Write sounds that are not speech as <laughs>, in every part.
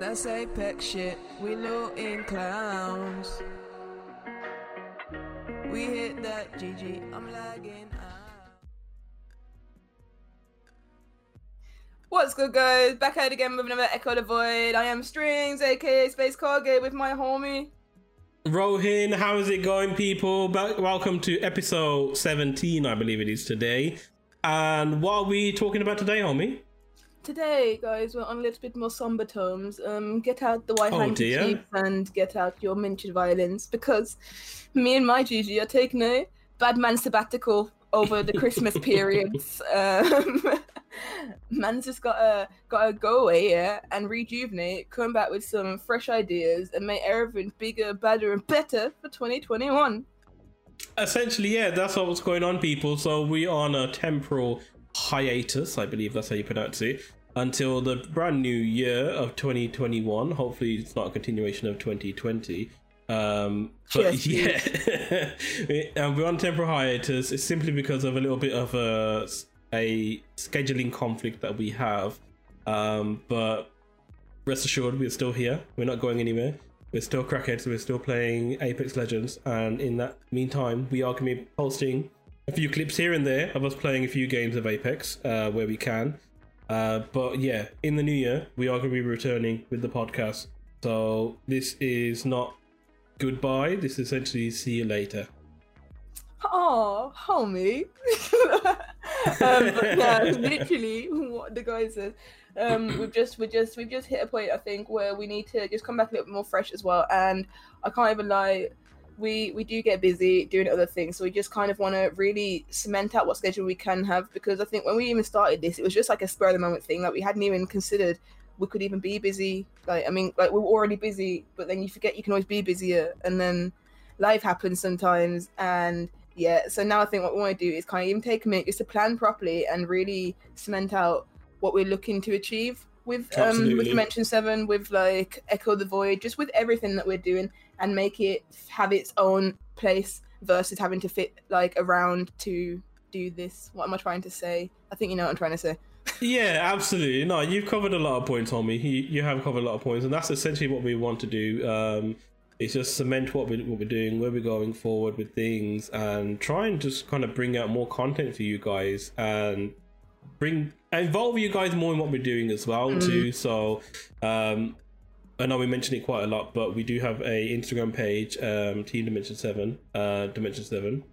That's Apex shit. We looting clowns. We hit that GG. I'm lagging out. What's good, guys? Back out again with another Echo the Void. I am Strings, aka Space Cargo, with my homie. Rohin, how is it going, people? Welcome to episode 17, I believe it is today. And what are we talking about today, homie? Today, guys, we're on a little bit more somber tones. Um, get out the white Oh, handkerchief and get out your minted violins because me and my Gigi are taking a bad man sabbatical over the Christmas <laughs> periods. Um, <laughs> man's just gotta gotta go away yeah, and rejuvenate, come back with some fresh ideas, and make everything bigger, better, and better for 2021. Essentially, yeah, that's what's going on, people. So we are on a temporal hiatus, I believe that's how you pronounce it, until the brand new year of 2021. Hopefully, it's not a continuation of 2020. Um, but Cheers, <laughs> yeah, <laughs> and we're on temporal hiatus. It's simply because of a little bit of a a scheduling conflict that we have. Um, but rest assured, we're still here. We're not going anywhere. We're still crackheads. We're still playing Apex Legends, and in that meantime, we are going to be posting a few clips here and there of us playing a few games of Apex uh, where we can. Uh, but yeah, in the new year, we are going to be returning with the podcast. So this is not goodbye. This is essentially see you later. Oh, homie. <laughs> um, yeah, literally what the guy says. Um, we've just we just we've just hit a point I think where we need to just come back a little bit more fresh as well. And I can't even lie, we we do get busy doing other things, so we just kind of want to really cement out what schedule we can have because I think when we even started this, it was just like a spur of the moment thing that we hadn't even considered we could even be busy. Like I mean, like we were already busy, but then you forget you can always be busier, and then life happens sometimes and yeah so now i think what we want to do is kind of even take a minute just to plan properly and really cement out what we're looking to achieve with um with dimension 7 with like echo the void just with everything that we're doing and make it have its own place versus having to fit like around to do this what am i trying to say i think you know what i'm trying to say Yeah, absolutely. No, you've covered a lot of points, homie. You, you have covered a lot of points, and that's essentially what we want to do. Um, it's just cement what we're, what we're doing, where we're going forward with things, and try and just kind of bring out more content for you guys, and bring involve you guys more in what we're doing as well too. So, um, I know we mentioned it quite a lot, but we do have a Instagram page, um, Team Dimension Seven, uh, Dimension Seven.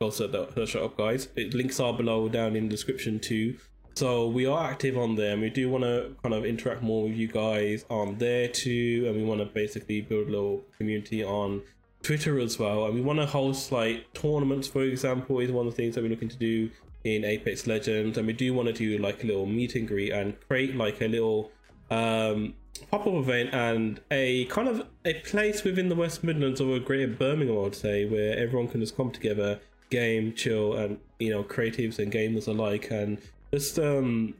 Go search that that up, guys. It links are below down in the description too. So we are active on there, and we do want to kind of interact more with you guys on there too, and we want to basically build a little community on Twitter as well, and we want to host like tournaments, for example, is one of the things that we're looking to do in Apex Legends, and we do want to do like a little meet and greet and create like a little um, pop-up event and a kind of a place within the West Midlands or a Greater Birmingham, I would say, where everyone can just come together, game, chill, and you know, creatives and gamers alike, and just um,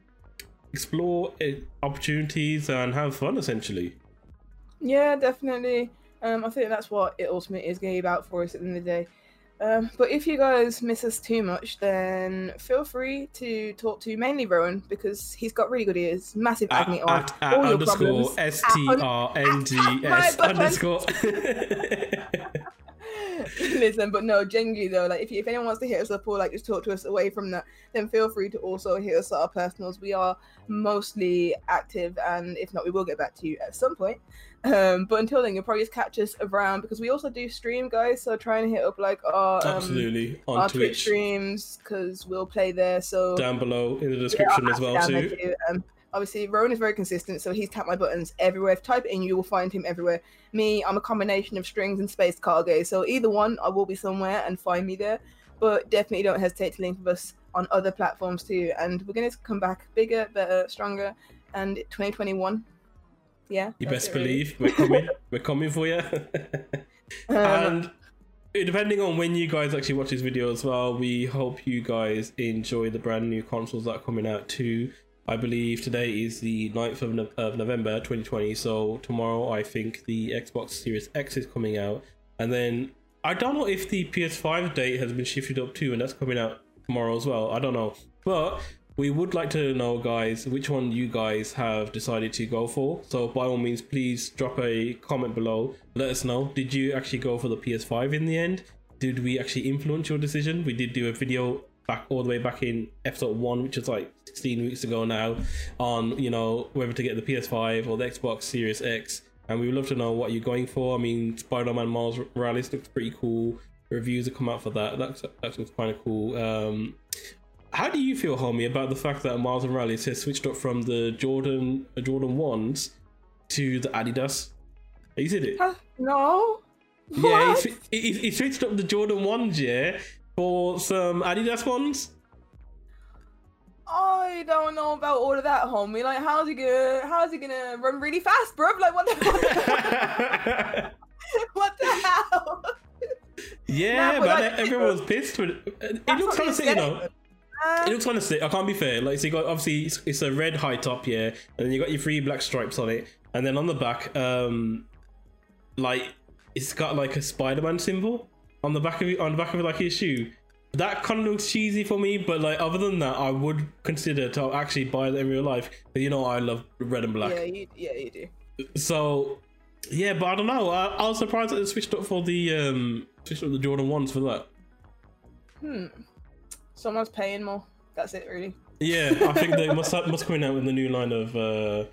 explore uh, opportunities and have fun, essentially. Yeah, definitely. Um, I think that's what it ultimately is going to be about for us at the end of the day. Um, but if you guys miss us too much, then feel free to talk to mainly Rowan because he's got really good ears, massive At, agony on all your underscore problems. S T R N G S at <laughs> my button. underscore. <laughs> Listen, but no, genuinely though, like if, you, if anyone wants to hit us up or like just talk to us away from that, then feel free to also hit us at our personals. We are mostly active, and if not, we will get back to you at some point. Um, but until then, you'll probably just catch us around because we also do stream, guys. So try and hit up like our um, Absolutely on our Twitch Twitch. streams because we'll play there. So down below in the description I'll as well have it down too. too. Um, obviously, Rowan is very consistent, so he's tapped my buttons everywhere. If type it in, you will find him everywhere. Me, I'm a combination of strings and space cargo, so either one, I will be somewhere and find me there. But definitely don't hesitate to link with us on other platforms too. And we're gonna come back bigger, better, stronger, and 2021. Yeah. You best really. believe we're coming. we're coming for you. <laughs> Um, and depending on when you guys actually watch this video as well, we hope you guys enjoy the brand new consoles that are coming out too. I believe today is the 9th of, no- of November 2020, so tomorrow I think the Xbox Series X is coming out. And then I don't know if the PS5 date has been shifted up too, and that's coming out tomorrow as well. I don't know. But we would like to know, guys, which one you guys have decided to go for. So by all means, please drop a comment below. Let us know. Did you actually go for the PS5 in the end? Did we actually influence your decision? We did do a video back all the way back in episode one, which is like 16 weeks ago now, on you know whether to get the PS5 or the Xbox Series X. And we would love to know what you're going for. I mean, Spider-Man Miles Morales looks pretty cool. Reviews have come out for that. That's that looks kind of cool. Um, how do you feel, homie, about the fact that Miles Morales has switched up from the Jordan uh, Jordan ones to the Adidas? Have you seen it? Huh? No. Yeah, he, he, he switched up the Jordan ones, yeah, for some Adidas ones. I don't know about all of that, homie. Like, how's he gonna? How's he gonna run really fast, bro? Like, what the? What the, <laughs> what the hell? yeah, Nah, but but like- everyone was pissed with it. It looks kind of sick, you know. said. It looks kind of sick. I can't be fair. Like, so you got obviously it's, it's a red high top, yeah, and then you got your three black stripes on it, and then on the back, um, like it's got like a Spider-Man symbol on the back of it, on the back of like his shoe. That kind of looks cheesy for me, but like other than that, I would consider to actually buy that in real life. But you know, I love red and black. yeah, you, yeah, you do. So, yeah, but I don't know. I, I was surprised that they switched up for the um switched up the Jordan ones for that. Hmm. Someone's paying more. That's it, really. Yeah, I think they <laughs> must have, must coming out with a new line of uh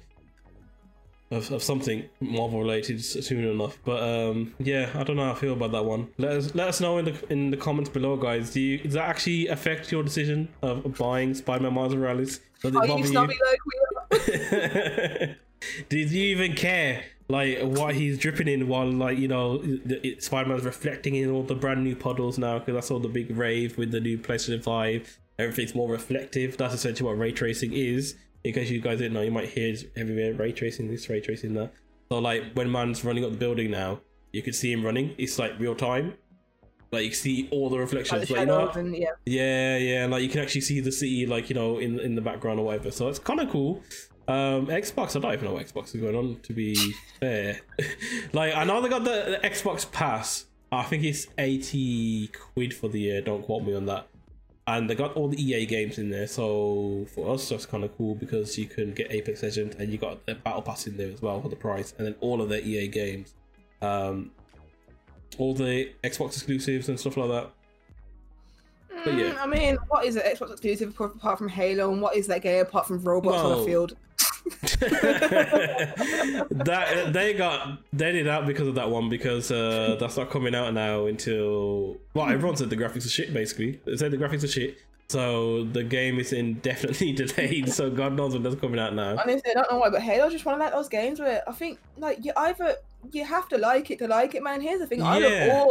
of, of something Marvel related soon enough. But um yeah, I don't know how I feel about that one. Let us let us know in the in the comments below, guys. Do you does that actually affect your decision of, buying Spider-Man Miles Morales? Does it Are bother you you? snobby like we are? <laughs> Did you even care like what he's dripping in while like you know Spider-Man's reflecting in all the brand new puddles now because that's all the big rave with the new PlayStation Five. Everything's more reflective. That's essentially what ray tracing is. In case you guys didn't know, you might hear everywhere ray tracing this, ray tracing that. So like when man's running up the building now, you can see him running. It's like real time. Like you can see all the Like reflections. the Like, you know, and yeah. yeah, yeah, like you can actually see the city, like you know, in in the background or whatever. So it's kind of cool. Um, Xbox, I don't even know what Xbox is going on. To be fair, <laughs> like I know they got the, the Xbox Pass. I think it's eighty quid for the year. Don't quote me on that. And they got all the EA games in there. So for us, that's kind of cool because you can get Apex Legends and you got the Battle Pass in there as well for the price, and then all of the EA games, um, all the Xbox exclusives and stuff like that. But yeah. Mm, I mean, what is it? Xbox exclusive apart from Halo, and what is that game apart from robots on the field? <laughs> that they got they did that because of that one because uh, that's not coming out now until well everyone said the graphics are shit basically they said the graphics are shit so the game is indefinitely <laughs> delayed so God knows when that's coming out now Honestly, I don't know why, but Halo's just one of like those games where I think like you either you have to like it to like it, man. Here's the thing: I Yeah. love all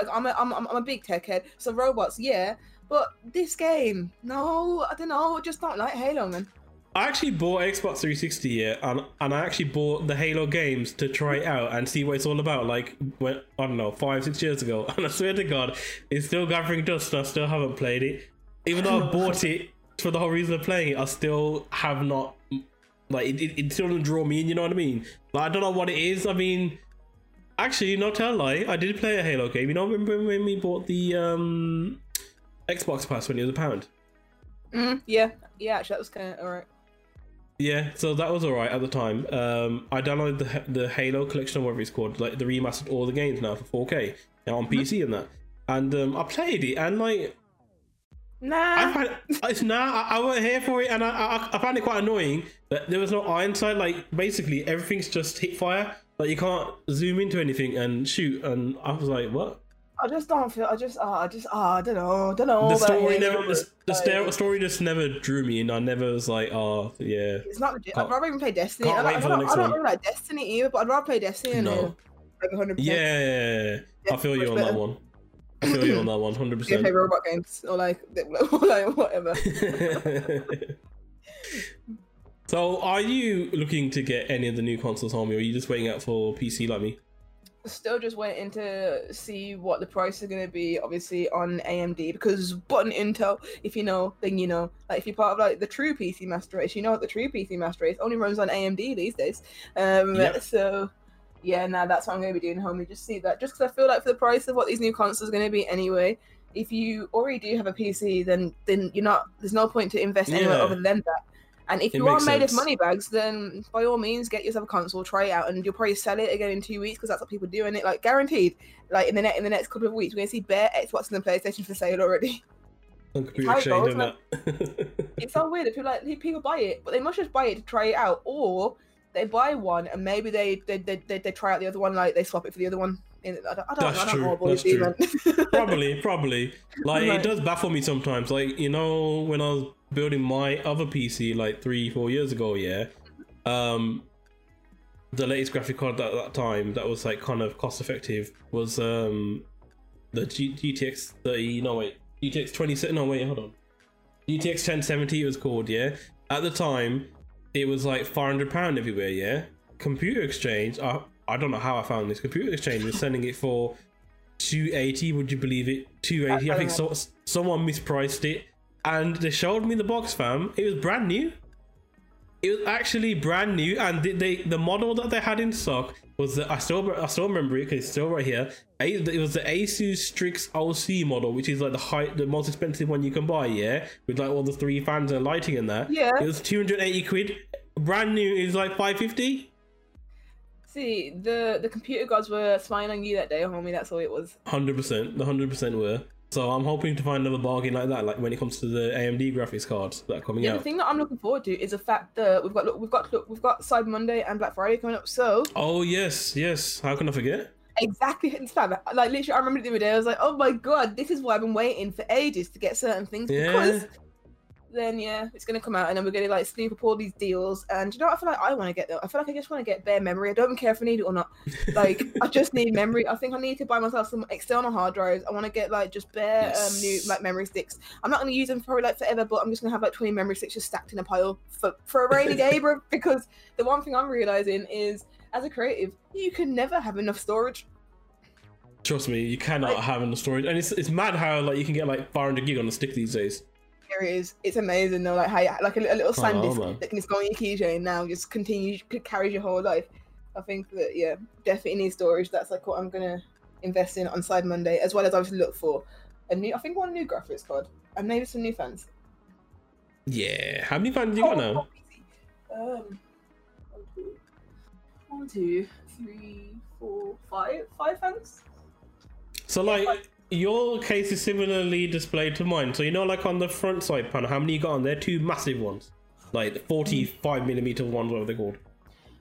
like I'm a I'm, I'm I'm a big tech head. So robots, yeah, but this game, no, I don't know. I just don't like Halo, man. I actually bought Xbox 360 yeah and, and I actually bought the Halo games to try it out and see what it's all about like when I don't know five six years ago <laughs> and I swear to God it's still gathering dust and I still haven't played it even though I <laughs> bought it for the whole reason of playing it I still have not like it, it, it still doesn't draw me in you know what I mean like I don't know what it is I mean actually not tell lie I did play a Halo game you know remember when we bought the um Xbox pass when it was a pound Mm, yeah, yeah. Actually, that was kind of alright. Yeah, so that was alright at the time. Um, I downloaded the the Halo collection, or whatever it's called, like the remastered all the games now for 4K now on PC and that. And um, I played it, and like Nah, it's now I, I wasn't here for it, and I, I I found it quite annoying that there was no iron sight. Like basically everything's just hit fire. Like you can't zoom into anything and shoot. And I was like, what? I just don't feel. I just, uh, I just, uh, I don't know, don't know. The story never the, the like, story just never drew me, and I never was like, oh yeah. It's not legit. Can't- I'd rather even play Destiny. can't I don't, wait I for the don't, next I don't really like Destiny either, but I'd rather play Destiny No. Like 100%. Yeah, I feel you on that one. I feel you on that one, hundred Yeah, play percent. robot games or like, or <laughs> like whatever. <laughs> so, are you looking to get any of the new consoles, homie, or are you just waiting out for PC like me? Still just waiting to see what the price is going to be, obviously on AMD because button Intel, if you know, then you know. Like if you're part of like the true PC master race, you know what the true PC master race only runs on AMD these days. Um, so yeah, now that's what I'm going to be doing, homie. Just see that, just because I feel like for the price of what these new consoles are going to be anyway, if you already do have a PC, then then you're not. There's no point to invest anywhere Yeah. other than that. And if It you are made sense. of money bags, then by all means get yourself a console, try it out, and you'll probably sell it again in two weeks because that's what people do. And it like guaranteed, like in the net in the next couple of weeks, we're gonna see bare Xbox and the PlayStation for sale already. On computer how it exchange that. it's so weird that people like people buy it, but they must just buy it to try it out, or they buy one and maybe they they, they, they, they try out the other one, like they swap it for the other one. I don't, I don't, That's I don't true, know that's man. <laughs> probably, probably. Like Right. it does baffle me sometimes. Like you know, when I was building my other PC like three, four years ago, yeah. Um, the latest graphic card at that time that was like kind of cost effective was um the G- GTX 30. No wait, GTX 20. No wait, hold on. GTX 1070 it was called. Yeah. At the time, it was like 400 pound everywhere. Yeah. Computer Exchange. I I don't know how I found this. Computer Exchange was selling it for 280 would you believe it 280 i think so, someone mispriced it and they showed me the box fam it was brand new it was actually brand new and they, they the model that they had in stock was the, i still i still remember it because it's still right here it was the asus strix oc model which is like the high the most expensive one you can buy yeah with like all the three fans and lighting in there. Yeah. it was 280 quid brand new is like 550 See, the the computer gods were spying on you that day, homie. That's all it was. Hundred percent, the hundred percent were. So I'm hoping to find another bargain like that, like when it comes to the AMD graphics cards that are coming Yeah, the thing that I'm looking forward to is the fact that we've got look, we've got look, we've got Cyber Monday and Black Friday coming up. So Oh yes, yes. How can I forget? exactly, <laughs> like literally, I remember the other day. I was like, oh my god, this is why I've been waiting for ages to get certain things Yeah. because then yeah, it's gonna come out and then we're gonna like snoop up all these deals. And you know, what I feel like I want to get though. I feel like I just want to get bare memory. I don't even care if I need it or not. Like I just need memory. I think I need to buy myself some external hard drives. I want to get like just bare um, new like memory sticks. I'm not gonna use them for like forever, but I'm just gonna have like 20 memory sticks just stacked in a pile for for a rainy day, bro. Because the one thing I'm realizing is as a creative, you can never have enough storage. Trust me, you cannot Like- have enough storage, and it's it's mad how like you can get like 500 gig on a stick these days. Is. It's amazing though, like how you, like a, a little Oh, SanDisk man. that can just go on your keychain now, just continue could carry your whole life. I think that yeah, definitely need storage. That's like what I'm gonna invest in on Cyber Monday, as well as obviously look for a new. I think one new graphics card and maybe some new fans. Yeah. How many fans do you got now? Um, one, two, one, two, three, four, five, five fans. So like your case is similarly displayed to mine. So you know, like on the front side panel, how many you got on there? Two massive ones, like 45 millimeter ones, whatever they're called.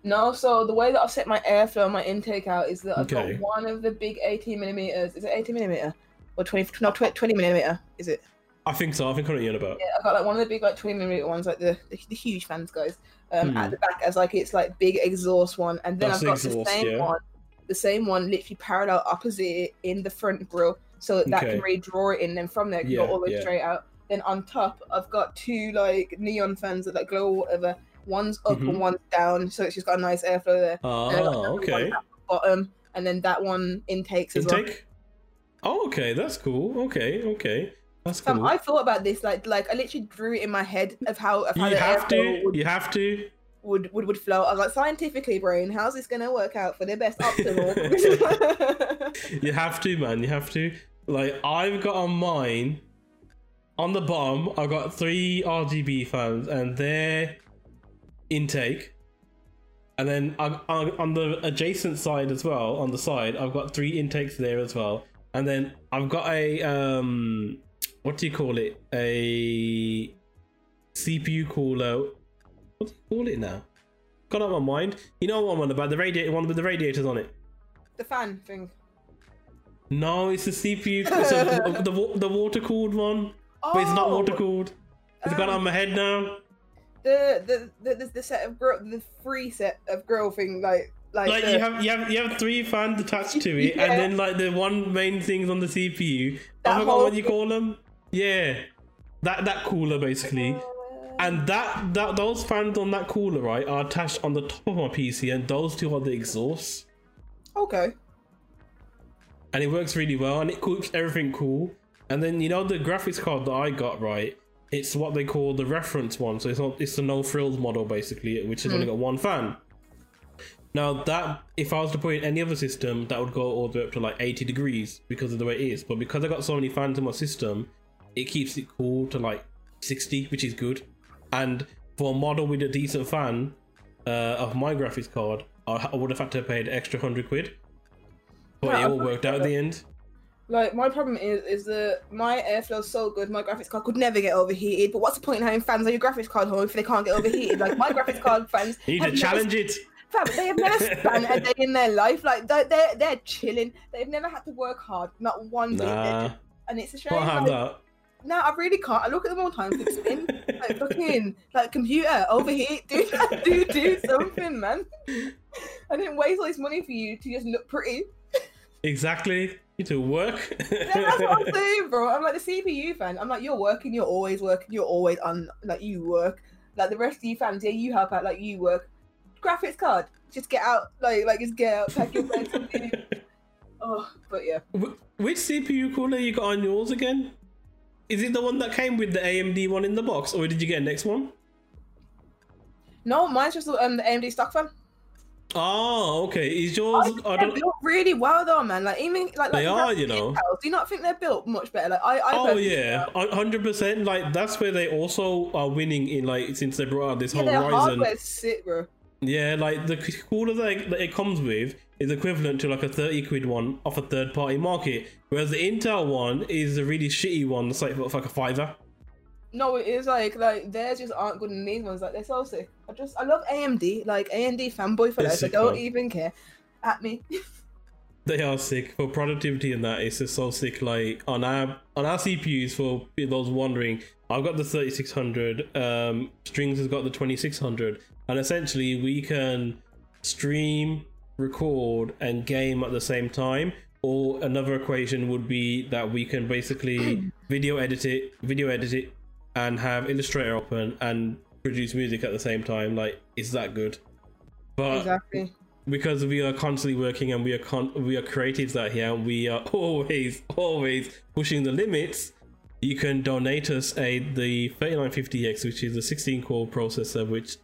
No, so the way that I've set my airflow and my intake out is that I've Okay. got one of the big 18 millimeters. Is it 18 millimeter or 20? No, 20, 20 millimeter. Is it? I think so. I think I know what you're about. Yeah, I've got like one of the big like 20 millimeter ones, like the the, the huge fans guys. Um, Hmm. at the back as like it's like big exhaust one, and then That's I've got exhaust, the same yeah. one, the same one literally parallel opposite it in the front grill, so that, Okay. can really draw it in. Then from there, it can Yeah, go all the way yeah. straight out. Then on top, I've got two like neon fans that like glow or whatever. One's up Mhm. and one's down, so it's just got a nice airflow there. Oh, And then I've got another one okay. bottom, and then that one intakes as well. Intake. Oh, okay. That's cool. Okay, okay. That's cool. I thought about this, like, like I literally drew it in my head of how, of how You have to. would You have to. Would would, would flow. I was like, scientifically, brain, how's this gonna work out for the best optimal? <laughs> You have to, man. You have to. Like I've got on mine. On the bottom, I've got three RGB fans, and their intake. And then on, on on the adjacent side as well, on the side, I've got three intakes there as well. And then I've got a um, what do you call it? A CPU cooler. What do you call it now? Got out of my mind. You know what I'm on about? The radiator one with the radiators on it. the fan thing. No, it's the CPU. A, <laughs> the the water cooled one, but it's not Oh, water cooled. It's gone um, on my head now. The the, the the the set of grill, the free set of grill thing, like like, Like the, you have you have you have three fans attached to it, Yeah. and then like the one main thing's on the CPU. That I forgot what you call them. Yeah, that that cooler basically. And that that those fans on that cooler right are attached on the top of my PC, and those two are the exhausts. okay. and it works really well and it keeps everything cool. And then you know the graphics card that I got right, it's what they call the reference one. So it's not it's the no frills model basically, which has hmm. only got one fan. Now that if I was to put in any other system, that would go all the way up to like 80 degrees because of the way it is. But because I got so many fans in my system, it keeps it cool to like 60, which is good. And for a model with a decent fan uh, of my graphics card, I, I would have had to pay the extra hundred quid. But No, it all worked out at the end. Like my problem is is that my airflow's so good, my graphics card could never get overheated. But what's the point in having fans on your graphics card home if they can't get overheated? Like my graphics card <laughs> fans, You need have to never- challenge it. Fam, they have never <laughs> spent a day in their life. Like they're, they're they're chilling. They've never had to work hard, not one bit. Nah, And it's a shame. like, that. No, I really can't. I look at them all the time, spin. like fucking like computer overheat. <laughs> Do do do something, man. I didn't waste all this money for you to just look pretty. Exactly. You need to work. Yeah, that's what I'm <laughs> saying, bro. I'm like the CPU fan. I'm like, you're working, you're always working, you're always on. Like you work. Like the rest of you fans, yeah, you help out. Like you work. Graphics card, just get out. Like like just get out, pack your bags. <laughs> Oh, but yeah. Which CPU cooler you got on yours again? Is it the one that came with the AMD one in the box, or did you get a next one? No, mine's just um the AMD stock fan. Oh, okay. Is yours? think I they're don't. built really well though, man. Like even like, like They the are, you know. Do you not think they're built much better? Like I, I Oh yeah, hundred percent. Like that's where they also are winning in. Like since they brought out this Yeah, whole their Ryzen. hardware's sick, bro. Yeah, like the cooler that, that it comes with is equivalent to like a thirty quid one off a third party market, whereas the Intel one is a really shitty one. That's like for like a fiver. No, it is like like theirs just aren't good, in these ones like they're so sick. I just I love AMD, like AMD fanboy for They're. I don't man. even care. At me. <laughs> They are sick for productivity and that. It's just so sick. Like on our on our CPUs for those wondering, I've got the thirty six hundred. Um, Strings has got the twenty six hundred, and essentially we can stream, record, and game at the same time. Or another equation would be that we can basically <clears throat> video edit it, video edit it, and have Illustrator open and produce music at the same time. Like, is that good. But exactly. because we are constantly working and we are con- we are creatives out here and we are <laughs> always always pushing the limits you can donate us a the 3950x which is a 16 core processor which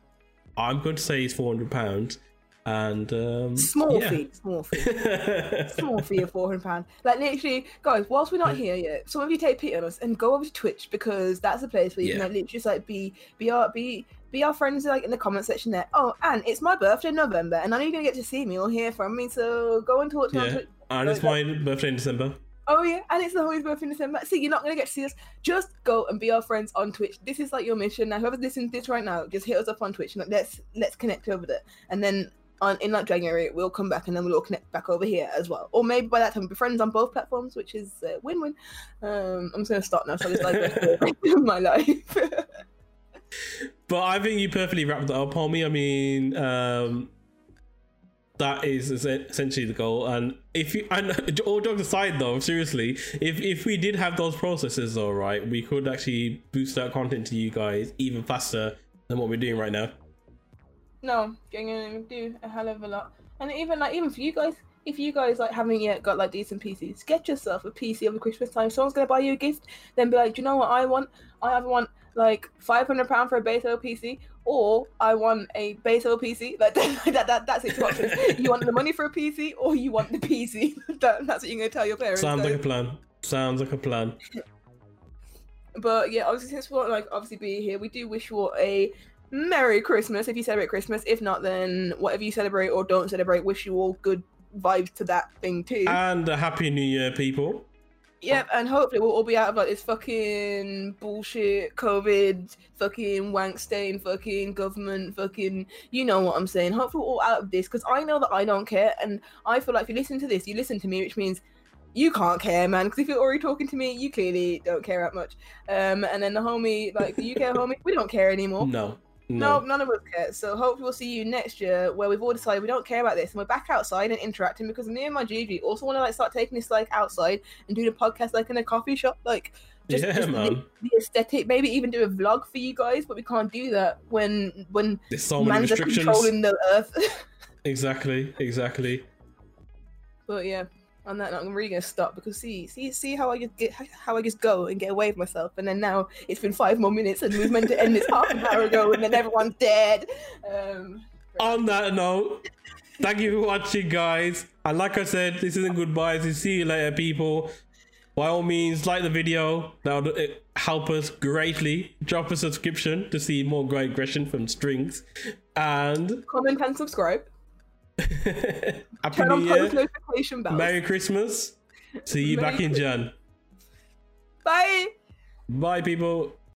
i'm going to say is 400 pounds and um Small yeah. fee, small fee, <laughs> small fee of four hundred pound. Like literally, guys. Whilst we're not here yet, some of you take pity on us and go over to Twitch because that's the place where you Yeah. can like, literally just like be be our be be our friends like in the comment section there. Oh, and it's my birthday in November, and I know you're gonna get to see me or hear from me. So go and talk to me on yeah Twitch. and it's my birthday in december Oh yeah, and it's the Holy's birthday in December. See, you're not gonna get to see us. Just go and be our friends on Twitch. This is like your mission. Now, whoever's listening to this right now, just hit us up on Twitch and like, let's let's connect over there. And then on in like January, we'll come back and then we'll all connect back over here as well. Or maybe by that time, we'll be friends on both platforms, which is uh, win-win. Um, I'm just gonna stop now. So just like <laughs> <laughs> my life. <laughs> But I think you perfectly wrapped that up, homie. I mean, um, that is essentially the goal. And if you, and <laughs> all jokes aside, though, seriously, if if we did have those processes, all right, we could actually boost out content to you guys even faster than what we're doing right now. No, you're gonna do a hell of a lot. And even like even for you guys, if you guys like haven't yet got like decent PCs, get yourself a PC over Christmas time. Someone's gonna buy you a gift, then be like, Do you know what I want? I either want like five hundred pound for a base PC, or I want a base PC. <laughs> Like that, that, that's it. Two options. You want the money for a PC, or you want the PC. <laughs> that, that's what you're gonna tell your parents. Sounds so- like a plan. Sounds like a plan. But yeah, obviously since we're like obviously be here, we do wish you all a Merry Christmas if you celebrate Christmas. If not, then whatever you celebrate or don't celebrate, wish you all good vibes to that thing too. And a happy new year, people. Yep, and hopefully we'll all be out of like this fucking bullshit COVID, fucking wank stain, fucking government, fucking you know what I'm saying. Hopefully we're all out of this because I know that I don't care, and I feel like if you listen to this, you listen to me, which means you can't care, man. Because if you're already talking to me, you clearly don't care that much. Um, and then the homie, like the UK <laughs> homie, we don't care anymore. No. No, No. none of us care. So hopefully we'll see you next year, where we've all decided we don't care about this, and we're back outside and interacting. Because me and my Gigi also want to like start taking this like outside and doing a podcast like in a coffee shop, like just, yeah, just the- the aesthetic. Maybe even do a vlog for you guys, but we can't do that when when There's so many restrictions. controlling the earth. <laughs> Exactly. Exactly. but yeah. On that note, I'm really gonna stop because see, see, see how I just get how I just go and get away with myself, and then now it's been five more minutes, and we meant to end this half an hour ago, and then everyone's dead. Um, On that note, Thank you for watching, guys. And like I said, this isn't goodbye. So see you later, people. By all means, like the video. That would help us greatly. Drop a subscription to see more great aggression from Strings. And Comment and subscribe. <laughs> Happy Turn on New post Year. notification bells. Merry Christmas. See you Merry back in Jan. Bye. Bye, people.